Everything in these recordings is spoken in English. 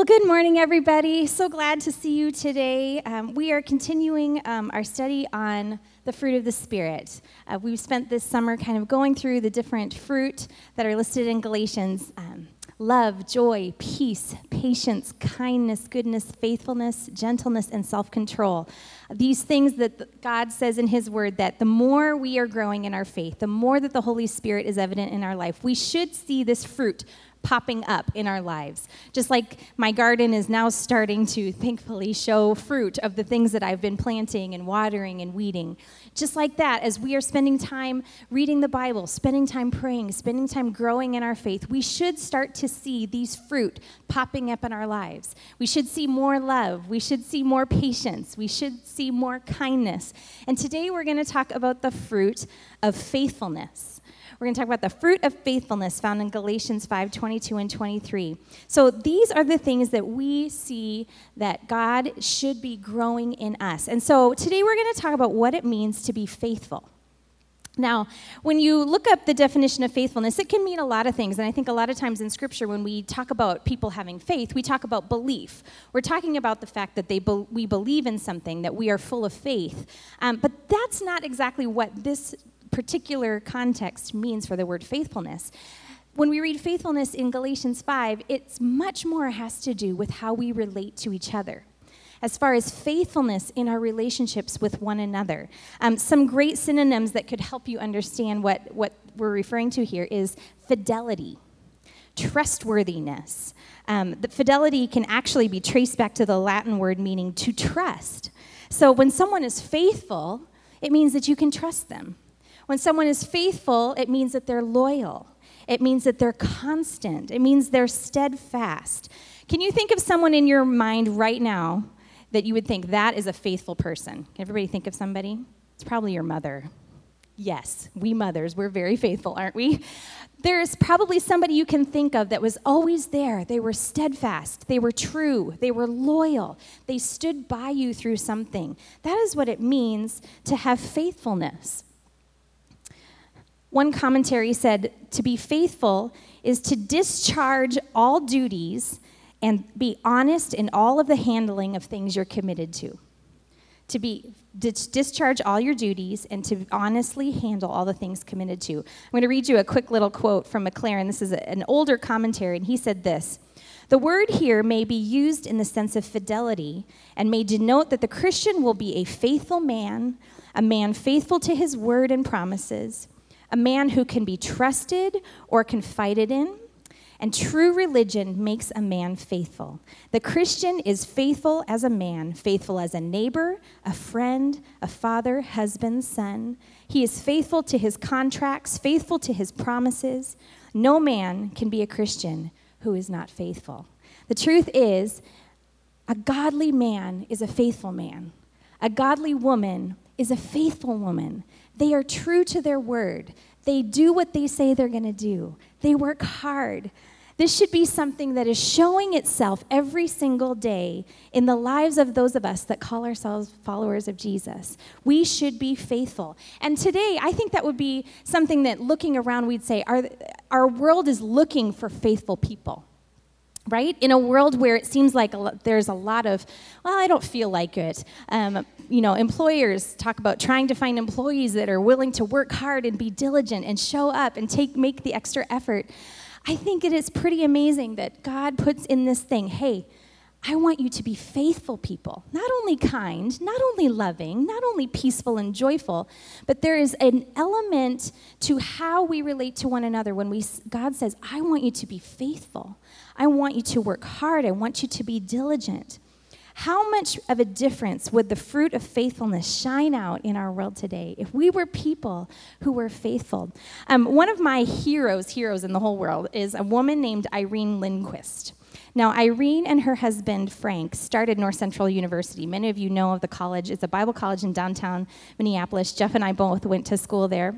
Well, good morning, everybody. So glad to see you today. Um, we are continuing um, our study on the fruit of the Spirit. Uh, we've spent this summer kind of going through the different fruit that are listed in Galatians um, love, joy, peace, patience, kindness, goodness, faithfulness, gentleness, and self control. These things that God says in His Word that the more we are growing in our faith, the more that the Holy Spirit is evident in our life, we should see this fruit popping up in our lives. Just like my garden is now starting to thankfully show fruit of the things that I've been planting and watering and weeding. Just like that, as we are spending time reading the Bible, spending time praying, spending time growing in our faith, we should start to see these fruit popping up in our lives. We should see more love. We should see more patience. We should see more kindness. And today we're going to talk about the fruit of faithfulness. We're going to talk about the fruit of faithfulness found in Galatians 5 22 and 23. So these are the things that we see that God should be growing in us. And so today we're going to talk about what it means to be faithful. Now, when you look up the definition of faithfulness, it can mean a lot of things. And I think a lot of times in Scripture, when we talk about people having faith, we talk about belief. We're talking about the fact that they be- we believe in something, that we are full of faith. Um, but that's not exactly what this particular context means for the word faithfulness. When we read faithfulness in Galatians 5, it's much more has to do with how we relate to each other as far as faithfulness in our relationships with one another. Um, some great synonyms that could help you understand what, what we're referring to here is fidelity, trustworthiness. Um, the fidelity can actually be traced back to the Latin word meaning to trust. So when someone is faithful, it means that you can trust them. When someone is faithful, it means that they're loyal. It means that they're constant. It means they're steadfast. Can you think of someone in your mind right now that you would think that is a faithful person? Can everybody think of somebody? It's probably your mother. Yes, we mothers, we're very faithful, aren't we? There's probably somebody you can think of that was always there. They were steadfast, they were true, they were loyal, they stood by you through something. That is what it means to have faithfulness. One commentary said to be faithful is to discharge all duties and be honest in all of the handling of things you're committed to. To be discharge all your duties and to honestly handle all the things committed to. I'm going to read you a quick little quote from Maclaren. This is an older commentary, and he said this. The word here may be used in the sense of fidelity and may denote that the Christian will be a faithful man, a man faithful to his word and promises, a man who can be trusted or confided in. And true religion makes a man faithful. The Christian is faithful as a man, faithful as a neighbor, a friend, a father, husband, son. He is faithful to his contracts, faithful to his promises. No man can be a Christian who is not faithful. The truth is, a godly man is a faithful man. A godly woman is a faithful woman. They are true to their word. They do what they say they're going to do. They work hard. This should be something that is showing itself every single day in the lives of those of us that call ourselves followers of Jesus. We should be faithful. And today, I think that would be something that looking around, we'd say our, our world is looking for faithful people right? In a world where it seems like a there's a lot of, well, I don't feel like it. Um, you know, employers talk about trying to find employees that are willing to work hard and be diligent and show up and take make the extra effort. I think it is pretty amazing that God puts in this thing, hey, I want you to be faithful people, not only kind, not only loving, not only peaceful and joyful, but there is an element to how we relate to one another when we God says, "I want you to be faithful. I want you to work hard. I want you to be diligent." How much of a difference would the fruit of faithfulness shine out in our world today if we were people who were faithful? Um, one of my heroes, heroes in the whole world, is a woman named Irene Lindquist. Now, Irene and her husband, Frank, started North Central University. Many of you know of the college. It's a Bible college in downtown Minneapolis. Jeff and I both went to school there.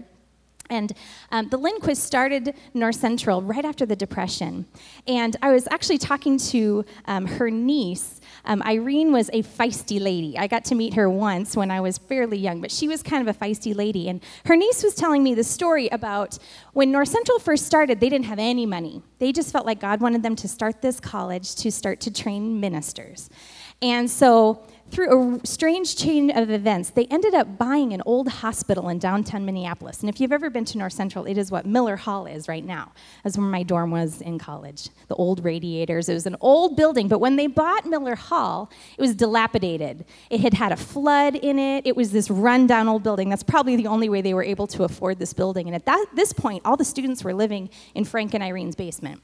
And um, the Lindquist started North Central right after the Depression. And I was actually talking to um, her niece. Um, Irene was a feisty lady. I got to meet her once when I was fairly young, but she was kind of a feisty lady. And her niece was telling me the story about when North Central first started, they didn't have any money. They just felt like God wanted them to start this college to start to train ministers. And so through a strange chain of events, they ended up buying an old hospital in downtown Minneapolis. And if you've ever been to North Central, it is what Miller Hall is right now. That's where my dorm was in college. The old radiators. It was an old building, but when they bought Miller Hall, it was dilapidated. It had had a flood in it. It was this rundown old building. That's probably the only way they were able to afford this building. And at that, this point, all the students were living in Frank and Irene's basement.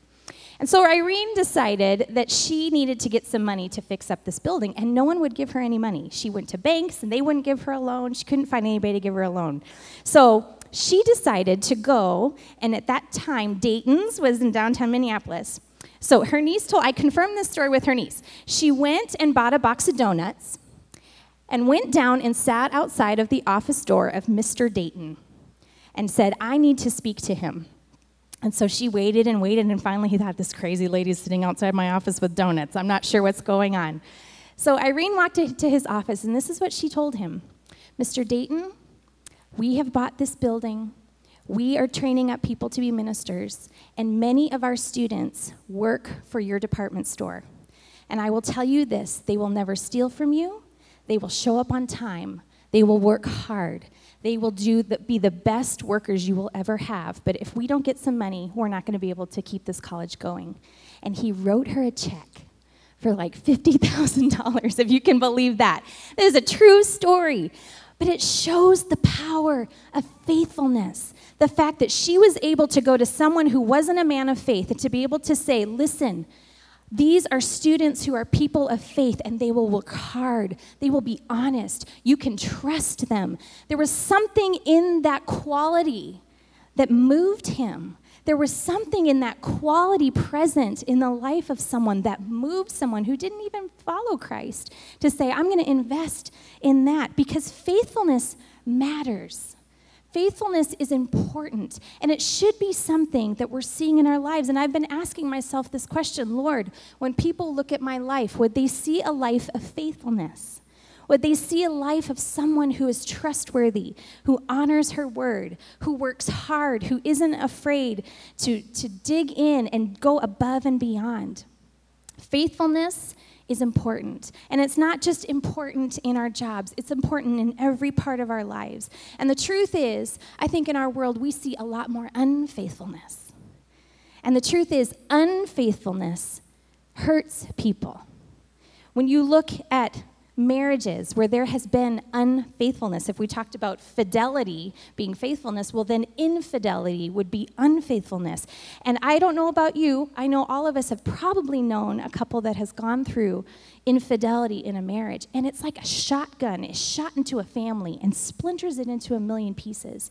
And so Irene decided that she needed to get some money to fix up this building, and no one would give her any money. She went to banks, and they wouldn't give her a loan. She couldn't find anybody to give her a loan. So she decided to go, and at that time, Dayton's was in downtown Minneapolis. So her niece told, I confirmed this story with her niece. She went and bought a box of donuts and went down and sat outside of the office door of Mr. Dayton and said, I need to speak to him. And so she waited and waited, and finally he had this crazy lady sitting outside my office with donuts. I'm not sure what's going on. So Irene walked into his office, and this is what she told him Mr. Dayton, we have bought this building. We are training up people to be ministers, and many of our students work for your department store. And I will tell you this they will never steal from you, they will show up on time, they will work hard, they will do the, be the best workers you will ever have. But if we don't get some money, we're not going to be able to keep this college going. And he wrote her a check for like $50,000, if you can believe that. This is a true story. But it shows the power of faithfulness. The fact that she was able to go to someone who wasn't a man of faith and to be able to say, listen, these are students who are people of faith and they will work hard. They will be honest. You can trust them. There was something in that quality that moved him. There was something in that quality present in the life of someone that moved someone who didn't even follow Christ to say, I'm going to invest in that because faithfulness matters. Faithfulness is important, and it should be something that we're seeing in our lives. And I've been asking myself this question Lord, when people look at my life, would they see a life of faithfulness? Would they see a life of someone who is trustworthy, who honors her word, who works hard, who isn't afraid to, to dig in and go above and beyond? Faithfulness is important. And it's not just important in our jobs, it's important in every part of our lives. And the truth is, I think in our world we see a lot more unfaithfulness. And the truth is, unfaithfulness hurts people. When you look at marriages where there has been unfaithfulness, if we talked about fidelity being faithfulness, well, then infidelity would be unfaithfulness. And I don't know about you, I know all of us have probably known a couple that has gone through infidelity in a marriage. And it's like a shotgun, it's shot into a family and splinters it into a million pieces.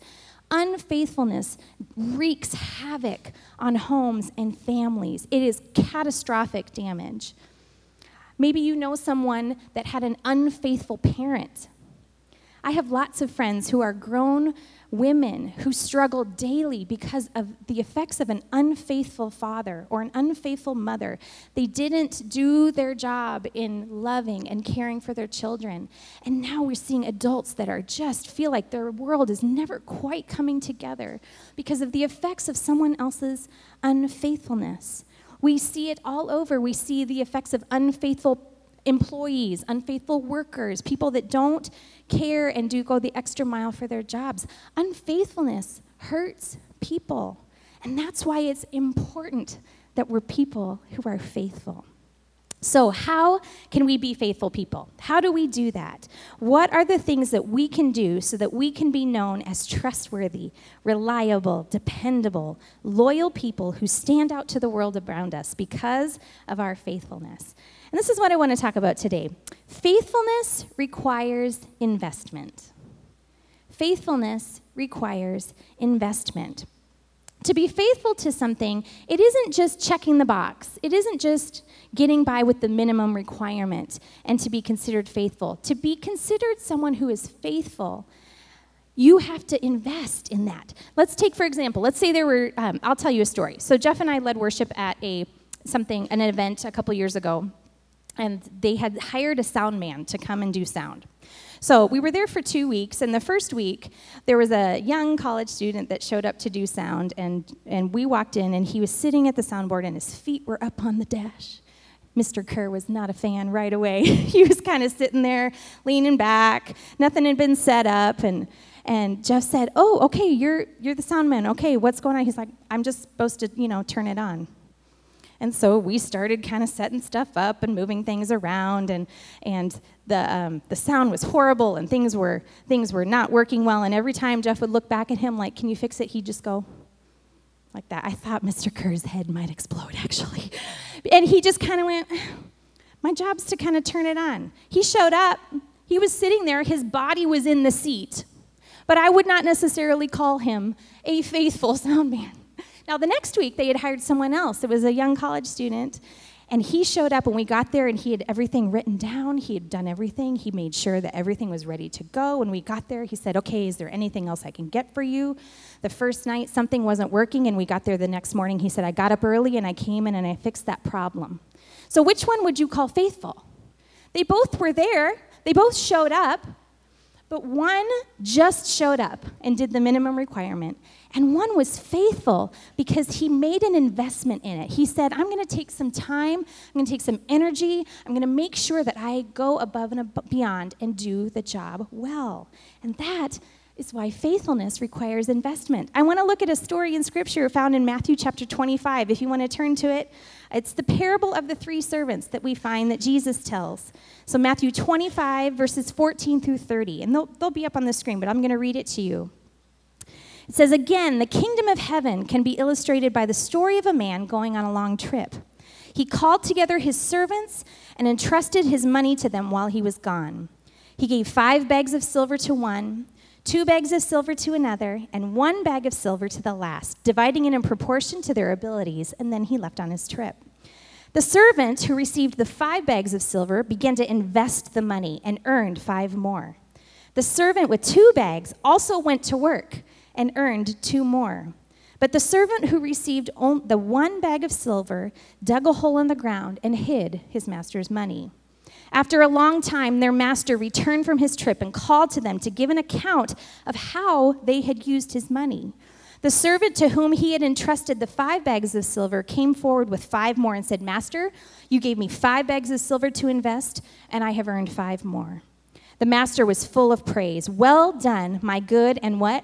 Unfaithfulness wreaks havoc on homes and families. It is catastrophic damage. Maybe you know someone that had an unfaithful parent. I have lots of friends who are grown women who struggle daily because of the effects of an unfaithful father or an unfaithful mother. They didn't do their job in loving and caring for their children. And now we're seeing adults that are just feel like their world is never quite coming together because of the effects of someone else's unfaithfulness. We see it all over. We see the effects of unfaithful employees, unfaithful workers, people that don't care and do go the extra mile for their jobs. Unfaithfulness hurts people. And that's why it's important that we're people who are faithful. So, how can we be faithful people? How do we do that? What are the things that we can do so that we can be known as trustworthy, reliable, dependable, loyal people who stand out to the world around us because of our faithfulness? And this is what I want to talk about today. Faithfulness requires investment. Faithfulness requires investment. To be faithful to something, it isn't just checking the box. It isn't just getting by with the minimum requirement and to be considered faithful. To be considered someone who is faithful You have to invest in that. Let's take, for example, let's say there were, um, I'll tell you a story. So Jeff and I led worship at a something, an event a couple years ago, and they had hired a sound man to come and do sound. So we were there for two weeks, and the first week, there was a young college student that showed up to do sound, and, and we walked in, and he was sitting at the soundboard, and his feet were up on the dash. Mr. Kerr was not a fan right away. he was kind of sitting there, leaning back. Nothing had been set up, and and Jeff said, "Oh, okay, you're you're the sound man. Okay, what's going on?" He's like, "I'm just supposed to, you know, turn it on." And so we started kind of setting stuff up and moving things around, and, and the, um, the sound was horrible, and things were, things were not working well. And every time Jeff would look back at him, like, Can you fix it? He'd just go like that. I thought Mr. Kerr's head might explode, actually. And he just kind of went, My job's to kind of turn it on. He showed up, he was sitting there, his body was in the seat. But I would not necessarily call him a faithful sound man. Now, the next week, they had hired someone else. It was a young college student. And he showed up, and we got there, and he had everything written down. He had done everything. He made sure that everything was ready to go. When we got there, he said, Okay, is there anything else I can get for you? The first night, something wasn't working, and we got there the next morning. He said, I got up early, and I came in, and I fixed that problem. So, which one would you call faithful? They both were there, they both showed up, but one just showed up and did the minimum requirement, and one was faithful because he made an investment in it. He said, I'm going to take some time, I'm going to take some energy, I'm going to make sure that I go above and beyond and do the job well. And that is why faithfulness requires investment. I want to look at a story in Scripture found in Matthew chapter 25. If you want to turn to it, it's the parable of the three servants that we find that Jesus tells. So, Matthew 25, verses 14 through 30. And they'll, they'll be up on the screen, but I'm going to read it to you. It says, Again, the kingdom of heaven can be illustrated by the story of a man going on a long trip. He called together his servants and entrusted his money to them while he was gone. He gave five bags of silver to one two bags of silver to another, and one bag of silver to the last, dividing it in proportion to their abilities, and then he left on his trip. The servant who received the five bags of silver began to invest the money and earned five more. The servant with two bags also went to work and earned two more. But the servant who received the one bag of silver dug a hole in the ground and hid his master's money. After a long time, their master returned from his trip and called to them to give an account of how they had used his money. The servant to whom he had entrusted the five bags of silver came forward with five more and said, Master, you gave me five bags of silver to invest, and I have earned five more. The master was full of praise. Well done, my good and what?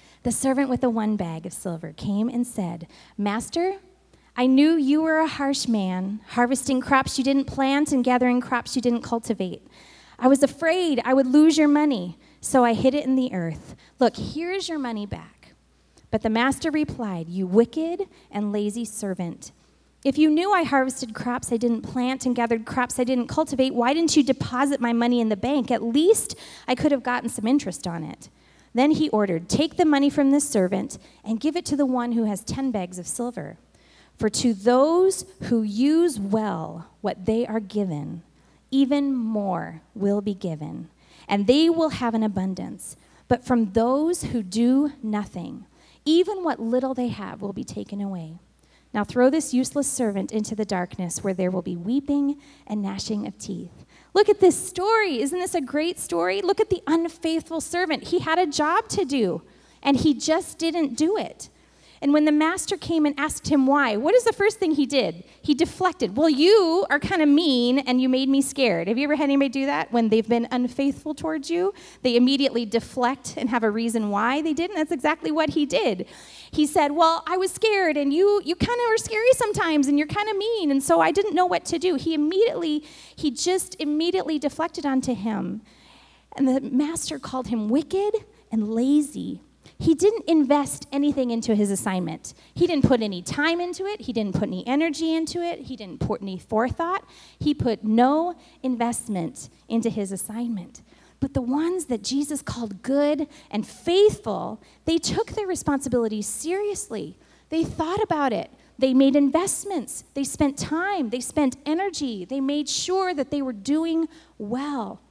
the servant with the one bag of silver came and said, Master, I knew you were a harsh man, harvesting crops you didn't plant and gathering crops you didn't cultivate. I was afraid I would lose your money, so I hid it in the earth. Look, here's your money back. But the master replied, You wicked and lazy servant. If you knew I harvested crops I didn't plant and gathered crops I didn't cultivate, why didn't you deposit my money in the bank? At least I could have gotten some interest on it. Then he ordered, Take the money from this servant and give it to the one who has ten bags of silver. For to those who use well what they are given, even more will be given, and they will have an abundance. But from those who do nothing, even what little they have will be taken away. Now throw this useless servant into the darkness where there will be weeping and gnashing of teeth. Look at this story. Isn't this a great story? Look at the unfaithful servant. He had a job to do, and he just didn't do it. And when the master came and asked him why, what is the first thing he did? He deflected. Well, you are kind of mean and you made me scared. Have you ever had anybody do that when they've been unfaithful towards you? They immediately deflect and have a reason why they didn't. That's exactly what he did. He said, "Well, I was scared and you you kind of are scary sometimes and you're kind of mean and so I didn't know what to do." He immediately he just immediately deflected onto him. And the master called him wicked and lazy. He didn't invest anything into his assignment. He didn't put any time into it. He didn't put any energy into it. He didn't put any forethought. He put no investment into his assignment. But the ones that Jesus called good and faithful, they took their responsibilities seriously. They thought about it. They made investments. They spent time. They spent energy. They made sure that they were doing well.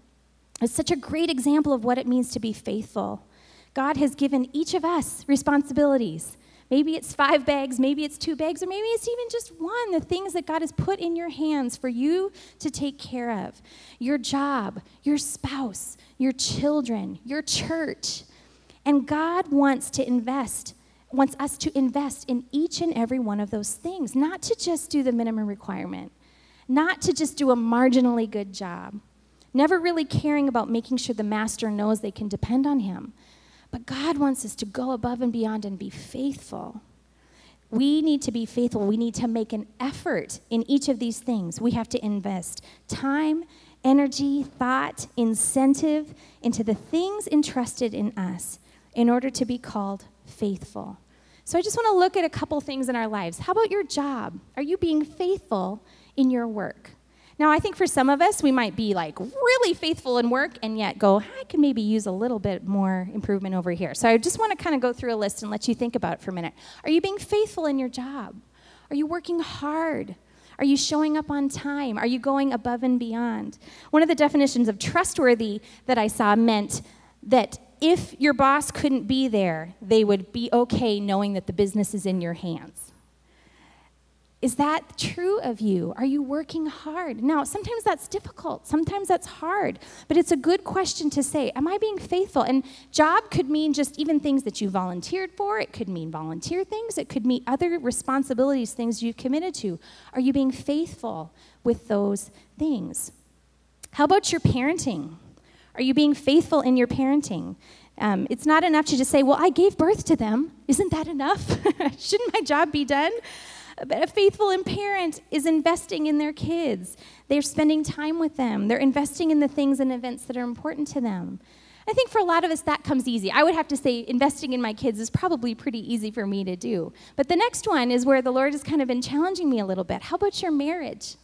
It's such a great example of what it means to be faithful. God has given each of us responsibilities. Maybe it's five bags, maybe it's two bags, or maybe it's even just one. The things that God has put in your hands for you to take care of your job, your spouse, your children, your church. And God wants to invest, wants us to invest in each and every one of those things, not to just do the minimum requirement, not to just do a marginally good job, never really caring about making sure the master knows they can depend on him but God wants us to go above and beyond and be faithful. We need to be faithful. We need to make an effort in each of these things. We have to invest time, energy, thought, incentive into the things entrusted in us in order to be called faithful. So I just want to look at a couple things in our lives. How about your job? Are you being faithful in your work? Now, I think for some of us, we might be like really faithful in work and yet go, I can maybe use a little bit more improvement over here. So I just want to kind of go through a list and let you think about it for a minute. Are you being faithful in your job? Are you working hard? Are you showing up on time? Are you going above and beyond? One of the definitions of trustworthy that I saw meant that if your boss couldn't be there, they would be okay knowing that the business is in your hands. Is that true of you? Are you working hard? Now, sometimes that's difficult. Sometimes that's hard. But it's a good question to say, Am I being faithful? And job could mean just even things that you volunteered for. It could mean volunteer things. It could mean other responsibilities, things you've committed to. Are you being faithful with those things? How about your parenting? Are you being faithful in your parenting? Um, it's not enough to just say, Well, I gave birth to them. Isn't that enough? Shouldn't my job be done? A faithful parent is investing in their kids. They're spending time with them. They're investing in the things and events that are important to them. I think for a lot of us, that comes easy. I would have to say investing in my kids is probably pretty easy for me to do. But the next one is where the Lord has kind of been challenging me a little bit. How about your marriage?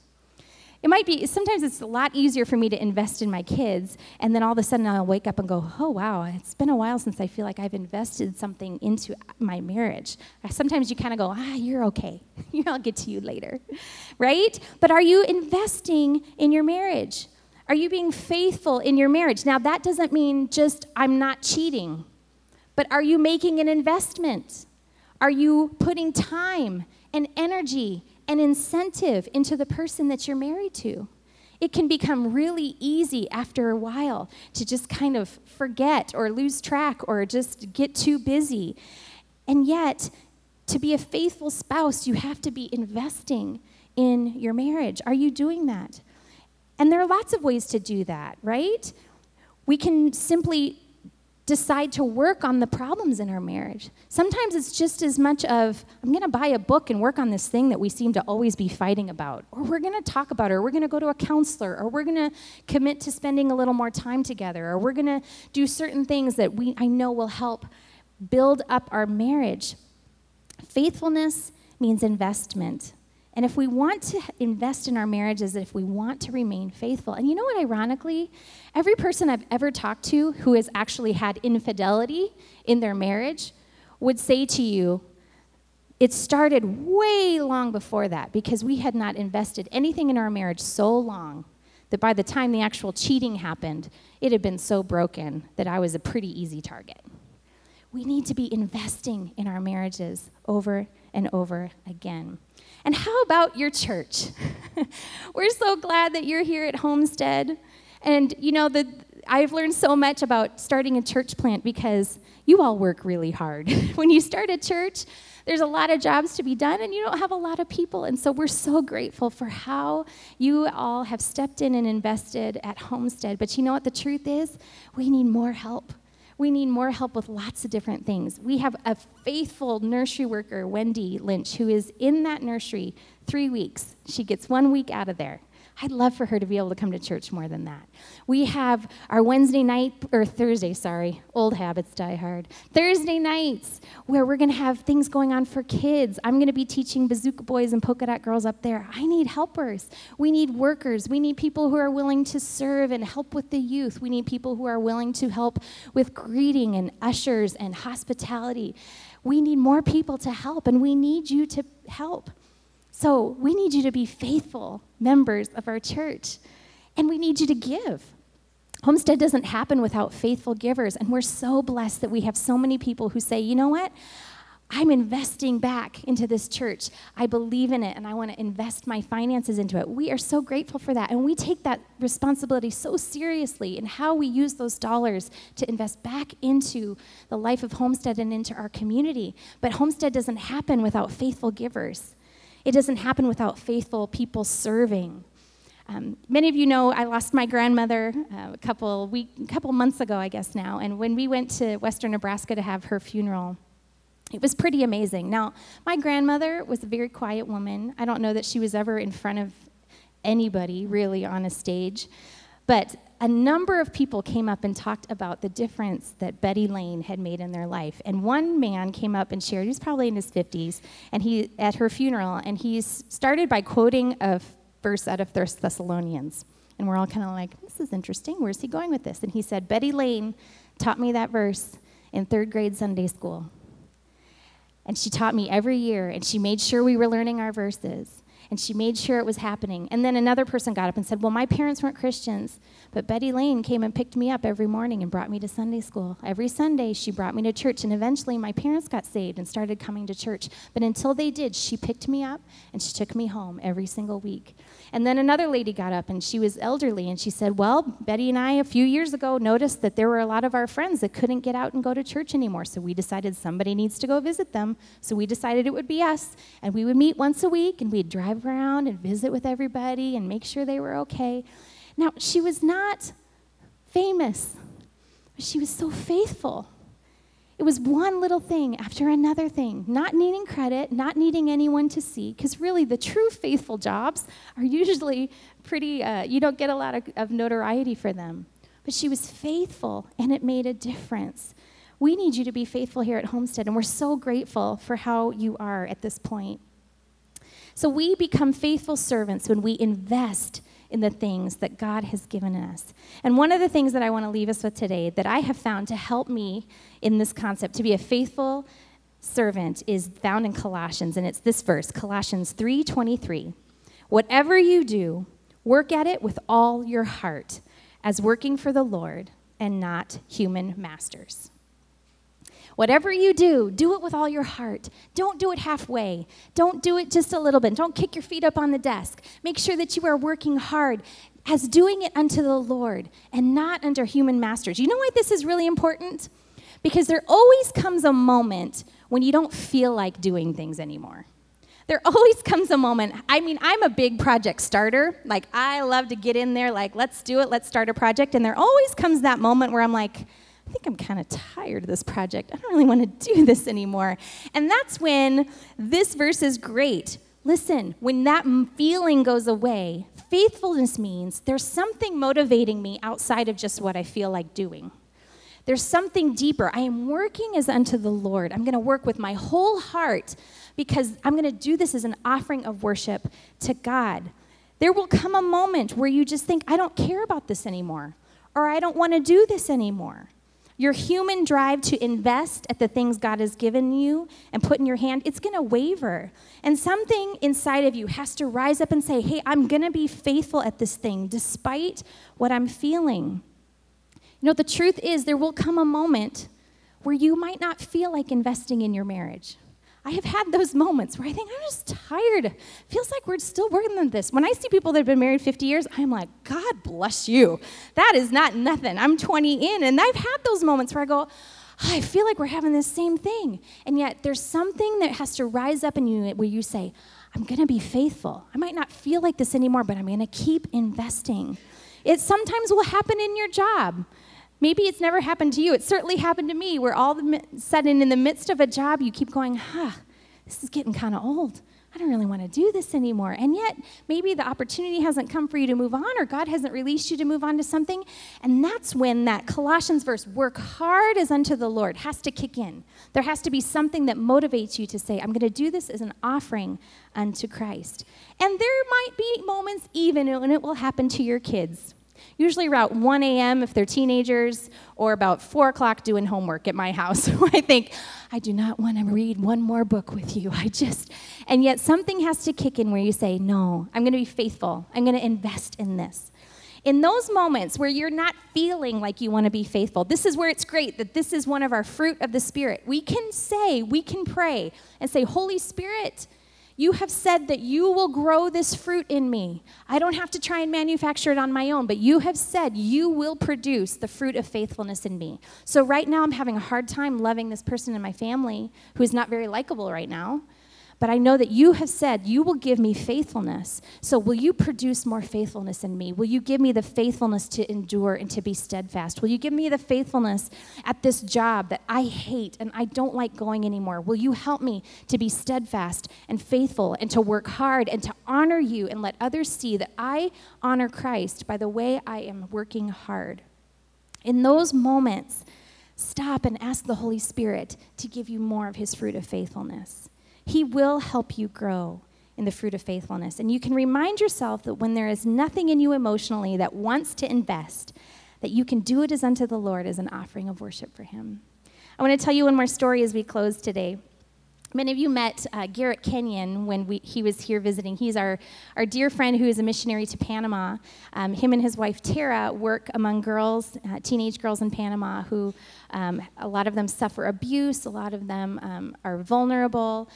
It might be, sometimes it's a lot easier for me to invest in my kids, and then all of a sudden I'll wake up and go, oh, wow, it's been a while since I feel like I've invested something into my marriage. Sometimes you kind of go, ah, you're okay. I'll get to you later, right? But are you investing in your marriage? Are you being faithful in your marriage? Now, that doesn't mean just I'm not cheating, but are you making an investment? Are you putting time and energy an incentive into the person that you're married to. It can become really easy after a while to just kind of forget or lose track or just get too busy. And yet, to be a faithful spouse, you have to be investing in your marriage. Are you doing that? And there are lots of ways to do that, right? We can simply decide to work on the problems in our marriage. Sometimes it's just as much of, I'm going to buy a book and work on this thing that we seem to always be fighting about. Or we're going to talk about it, or we're going to go to a counselor, or we're going to commit to spending a little more time together, or we're going to do certain things that we, I know will help build up our marriage. Faithfulness means investment. And if we want to invest in our marriages, if we want to remain faithful, and you know what, ironically, every person I've ever talked to who has actually had infidelity in their marriage would say to you, it started way long before that because we had not invested anything in our marriage so long that by the time the actual cheating happened, it had been so broken that I was a pretty easy target. We need to be investing in our marriages over and over again. And how about your church? We're so glad that you're here at Homestead. And you know, the, I've learned so much about starting a church plant because you all work really hard. when you start a church, there's a lot of jobs to be done and you don't have a lot of people. And so we're so grateful for how you all have stepped in and invested at Homestead. But you know what the truth is? We need more help. We need more help with lots of different things. We have a faithful nursery worker, Wendy Lynch, who is in that nursery three weeks. She gets one week out of there. I'd love for her to be able to come to church more than that. We have our Wednesday night, or Thursday, sorry, old habits die hard. Thursday nights where we're going to have things going on for kids. I'm going to be teaching Bazooka Boys and Polka Dot Girls up there. I need helpers. We need workers. We need people who are willing to serve and help with the youth. We need people who are willing to help with greeting and ushers and hospitality. We need more people to help, and we need you to help. So we need you to be faithful members of our church, and we need you to give. Homestead doesn't happen without faithful givers, and we're so blessed that we have so many people who say, you know what? I'm investing back into this church. I believe in it and I want to invest my finances into it. We are so grateful for that. And we take that responsibility so seriously in how we use those dollars to invest back into the life of Homestead and into our community. But Homestead doesn't happen without faithful givers. It doesn't happen without faithful people serving. Um, many of you know I lost my grandmother uh, a couple week, couple months ago, I guess now. And when we went to Western Nebraska to have her funeral, it was pretty amazing. Now, my grandmother was a very quiet woman. I don't know that she was ever in front of anybody really on a stage, but a number of people came up and talked about the difference that Betty Lane had made in their life. And one man came up and shared, he was probably in his 50s, and he at her funeral, and he started by quoting a verse out of Thessalonians. And we're all kind of like, this is interesting. Where's he going with this? And he said, Betty Lane taught me that verse in third grade Sunday school. And she taught me every year, and she made sure we were learning our verses and she made sure it was happening. And then another person got up and said, Well, my parents weren't Christians, but Betty Lane came and picked me up every morning and brought me to Sunday school. Every Sunday, she brought me to church, and eventually my parents got saved and started coming to church. But until they did, she picked me up and she took me home every single week. And then another lady got up and she was elderly and she said, Well, Betty and I, a few years ago, noticed that there were a lot of our friends that couldn't get out and go to church anymore. So we decided somebody needs to go visit them. So we decided it would be us. And we would meet once a week and we'd drive around and visit with everybody and make sure they were okay. Now, she was not famous, but she was so faithful. It was one little thing after another thing, not needing credit, not needing anyone to see, because really the true faithful jobs are usually pretty, uh, you don't get a lot of, of notoriety for them. But she was faithful, and it made a difference. We need you to be faithful here at Homestead, and we're so grateful for how you are at this point. So we become faithful servants when we invest in the things that God has given us. And one of the things that I want to leave us with today that I have found to help me in this concept to be a faithful servant is found in Colossians and it's this verse, Colossians 3:23. Whatever you do, work at it with all your heart, as working for the Lord and not human masters. Whatever you do, do it with all your heart. Don't do it halfway. Don't do it just a little bit. Don't kick your feet up on the desk. Make sure that you are working hard as doing it unto the Lord and not under human masters. You know why this is really important? Because there always comes a moment when you don't feel like doing things anymore. There always comes a moment. I mean, I'm a big project starter. Like, I love to get in there, like, let's do it, let's start a project. And there always comes that moment where I'm like, I think I'm kind of tired of this project. I don't really want to do this anymore. And that's when this verse is great. Listen, when that feeling goes away, faithfulness means there's something motivating me outside of just what I feel like doing. There's something deeper. I am working as unto the Lord. I'm going to work with my whole heart because I'm going to do this as an offering of worship to God. There will come a moment where you just think, I don't care about this anymore, or I don't want to do this anymore. Your human drive to invest at the things God has given you and put in your hand, it's going to waver. And something inside of you has to rise up and say, hey, I'm going to be faithful at this thing despite what I'm feeling. You know, the truth is, there will come a moment where you might not feel like investing in your marriage. I have had those moments where I think I'm just tired. Feels like we're still working on this. When I see people that have been married 50 years, I'm like, God bless you. That is not nothing. I'm 20 in, and I've had those moments where I go, oh, I feel like we're having the same thing. And yet there's something that has to rise up in you where you say, I'm going to be faithful. I might not feel like this anymore, but I'm going to keep investing. It sometimes will happen in your job. Maybe it's never happened to you. It certainly happened to me, where all of a sudden, in the midst of a job, you keep going, huh, this is getting kind of old. I don't really want to do this anymore. And yet, maybe the opportunity hasn't come for you to move on, or God hasn't released you to move on to something. And that's when that Colossians verse, work hard as unto the Lord, has to kick in. There has to be something that motivates you to say, I'm going to do this as an offering unto Christ. And there might be moments even when it will happen to your kids usually around 1 a.m. if they're teenagers, or about 4 o'clock doing homework at my house. I think, I do not want to read one more book with you. I just, and yet something has to kick in where you say, No, I'm going to be faithful. I'm going to invest in this. In those moments where you're not feeling like you want to be faithful, this is where it's great that this is one of our fruit of the Spirit. We can say, we can pray and say, Holy Spirit, you have said that you will grow this fruit in me. I don't have to try and manufacture it on my own, but you have said you will produce the fruit of faithfulness in me. So, right now, I'm having a hard time loving this person in my family who is not very likable right now. But I know that you have said you will give me faithfulness. So will you produce more faithfulness in me? Will you give me the faithfulness to endure and to be steadfast? Will you give me the faithfulness at this job that I hate and I don't like going anymore? Will you help me to be steadfast and faithful and to work hard and to honor you and let others see that I honor Christ by the way I am working hard? In those moments, stop and ask the Holy Spirit to give you more of his fruit of faithfulness. He will help you grow in the fruit of faithfulness. And you can remind yourself that when there is nothing in you emotionally that wants to invest, that you can do it as unto the Lord as an offering of worship for Him. I want to tell you one more story as we close today. Many of you met uh, Garrett Kenyon when we, he was here visiting. He's our, our dear friend who is a missionary to Panama. Um, him and his wife Tara work among girls, uh, teenage girls in Panama, who um, a lot of them suffer abuse, a lot of them um, are vulnerable.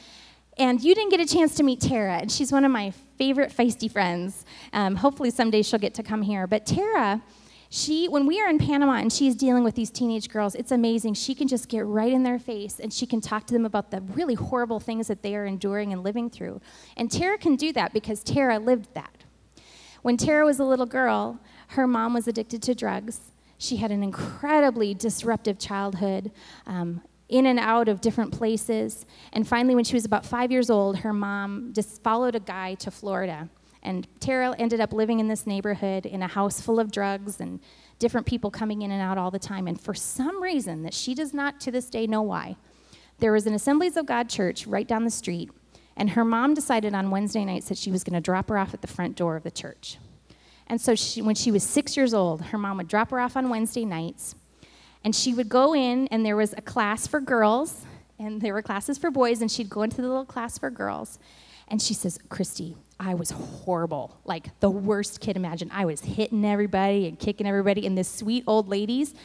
And you didn't get a chance to meet Tara, and she's one of my favorite feisty friends. Um, hopefully, someday she'll get to come here. But Tara, she, when we are in Panama and she's dealing with these teenage girls, it's amazing. She can just get right in their face and she can talk to them about the really horrible things that they are enduring and living through. And Tara can do that because Tara lived that. When Tara was a little girl, her mom was addicted to drugs. She had an incredibly disruptive childhood. Um, in and out of different places. And finally, when she was about five years old, her mom just followed a guy to Florida. And Tara ended up living in this neighborhood in a house full of drugs and different people coming in and out all the time. And for some reason that she does not to this day know why, there was an Assemblies of God church right down the street. And her mom decided on Wednesday nights that she was going to drop her off at the front door of the church. And so she, when she was six years old, her mom would drop her off on Wednesday nights and she would go in, and there was a class for girls, and there were classes for boys, and she'd go into the little class for girls. And she says, Christy, I was horrible, like the worst kid imagined. I was hitting everybody and kicking everybody. And the sweet old ladies,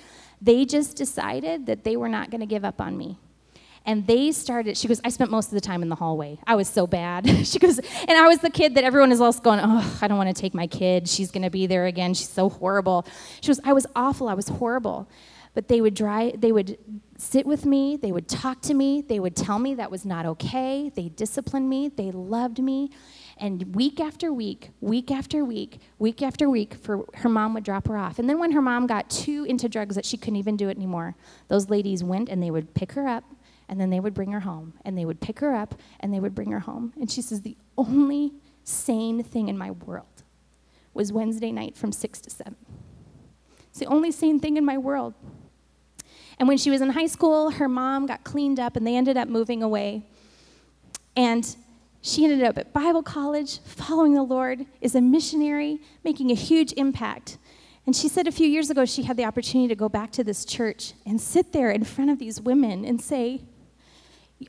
they just decided that they were not going to give up on me. And they started, she goes, I spent most of the time in the hallway. I was so bad. she goes, and I was the kid that everyone is else going, oh, I don't want to take my kid. She's going to be there again. She's so horrible. She goes, I was awful. I was horrible but they would drive, they would sit with me, they would talk to me, they would tell me that was not okay, they disciplined me, they loved me. And week after week, week after week, week after week, for her mom would drop her off. And then when her mom got too into drugs that she couldn't even do it anymore, those ladies went and they would pick her up and then they would bring her home. And they would pick her up and they would bring her home. And she says, The only sane thing in my world was Wednesday night from 6 to 7. It's the only sane thing in my world. And when she was in high school, her mom got cleaned up and they ended up moving away. And she ended up at Bible college, following the Lord, is a missionary, making a huge impact. And she said a few years ago she had the opportunity to go back to this church and sit there in front of these women and say,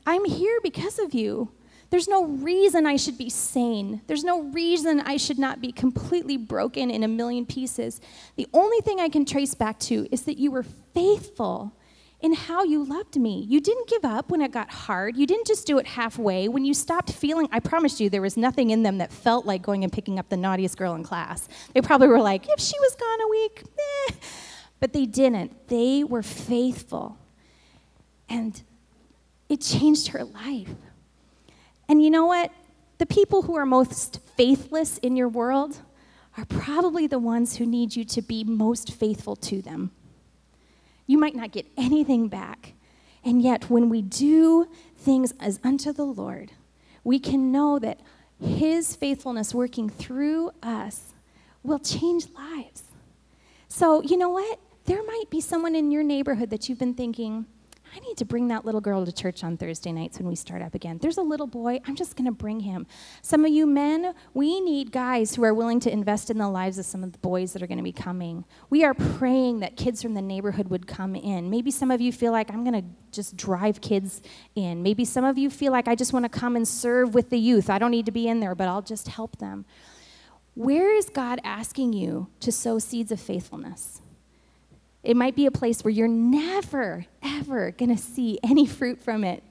I'm here because of you. There's no reason I should be sane. There's no reason I should not be completely broken in a million pieces. The only thing I can trace back to is that you were faithful in how you loved me. You didn't give up when it got hard. You didn't just do it halfway. When you stopped feeling, I promised you there was nothing in them that felt like going and picking up the naughtiest girl in class. They probably were like, if she was gone a week, eh. But they didn't. They were faithful. And it changed her life. And you know what? The people who are most faithless in your world are probably the ones who need you to be most faithful to them. You might not get anything back. And yet, when we do things as unto the Lord, we can know that His faithfulness working through us will change lives. So, you know what? There might be someone in your neighborhood that you've been thinking, I need to bring that little girl to church on Thursday nights when we start up again. There's a little boy, I'm just going to bring him. Some of you men, we need guys who are willing to invest in the lives of some of the boys that are going to be coming. We are praying that kids from the neighborhood would come in. Maybe some of you feel like I'm going to just drive kids in. Maybe some of you feel like I just want to come and serve with the youth. I don't need to be in there, but I'll just help them. Where is God asking you to sow seeds of faithfulness? It might be a place where you're never, ever going to see any fruit from it,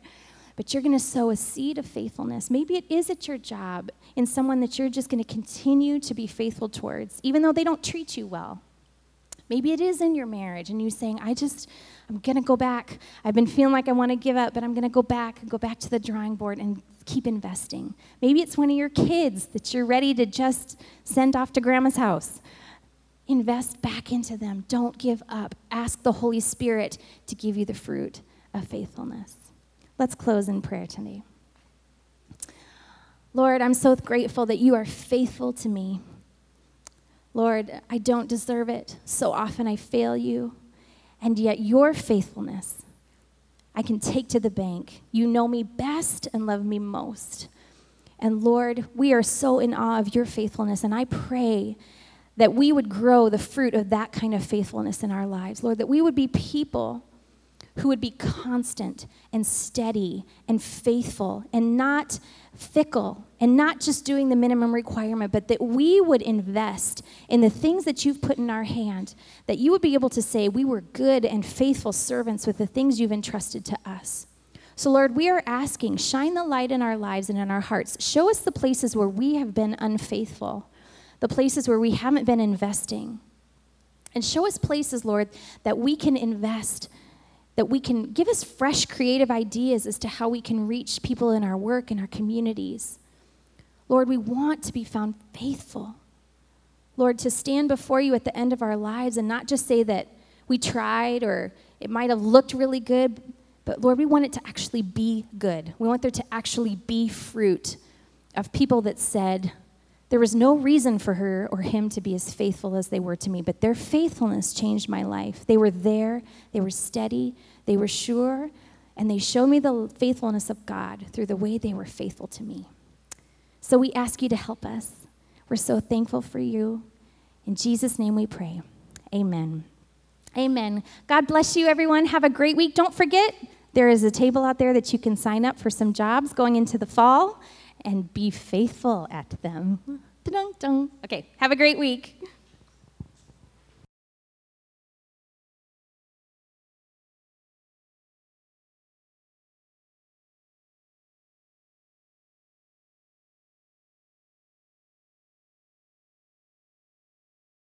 but you're going to sow a seed of faithfulness. Maybe it is at your job in someone that you're just going to continue to be faithful towards, even though they don't treat you well. Maybe it is in your marriage and you saying, I just, I'm going to go back. I've been feeling like I want to give up, but I'm going to go back and go back to the drawing board and keep investing. Maybe it's one of your kids that you're ready to just send off to grandma's house. Invest back into them. Don't give up. Ask the Holy Spirit to give you the fruit of faithfulness. Let's close in prayer today. Lord, I'm so grateful that you are faithful to me. Lord, I don't deserve it. So often I fail you. And yet, your faithfulness, I can take to the bank. You know me best and love me most. And Lord, we are so in awe of your faithfulness. And I pray that we would grow the fruit of that kind of faithfulness in our lives. Lord, that we would be people who would be constant and steady and faithful and not fickle and not just doing the minimum requirement, but that we would invest in the things that you've put in our hand, that you would be able to say, We were good and faithful servants with the things you've entrusted to us. So, Lord, we are asking, shine the light in our lives and in our hearts. Show us the places where we have been unfaithful the places where we haven't been investing. And show us places, Lord, that we can invest, that we can give us fresh creative ideas as to how we can reach people in our work, in our communities. Lord, we want to be found faithful. Lord, to stand before you at the end of our lives and not just say that we tried or it might have looked really good, but Lord, we want it to actually be good. We want there to actually be fruit of people that said, there was no reason for her or him to be as faithful as they were to me, but their faithfulness changed my life. They were there, they were steady, they were sure, and they showed me the faithfulness of God through the way they were faithful to me. So we ask you to help us. We're so thankful for you. In Jesus' name we pray. Amen. Amen. God bless you, everyone. Have a great week. Don't forget, there is a table out there that you can sign up for some jobs going into the fall and be faithful at them. Okay, have a great week.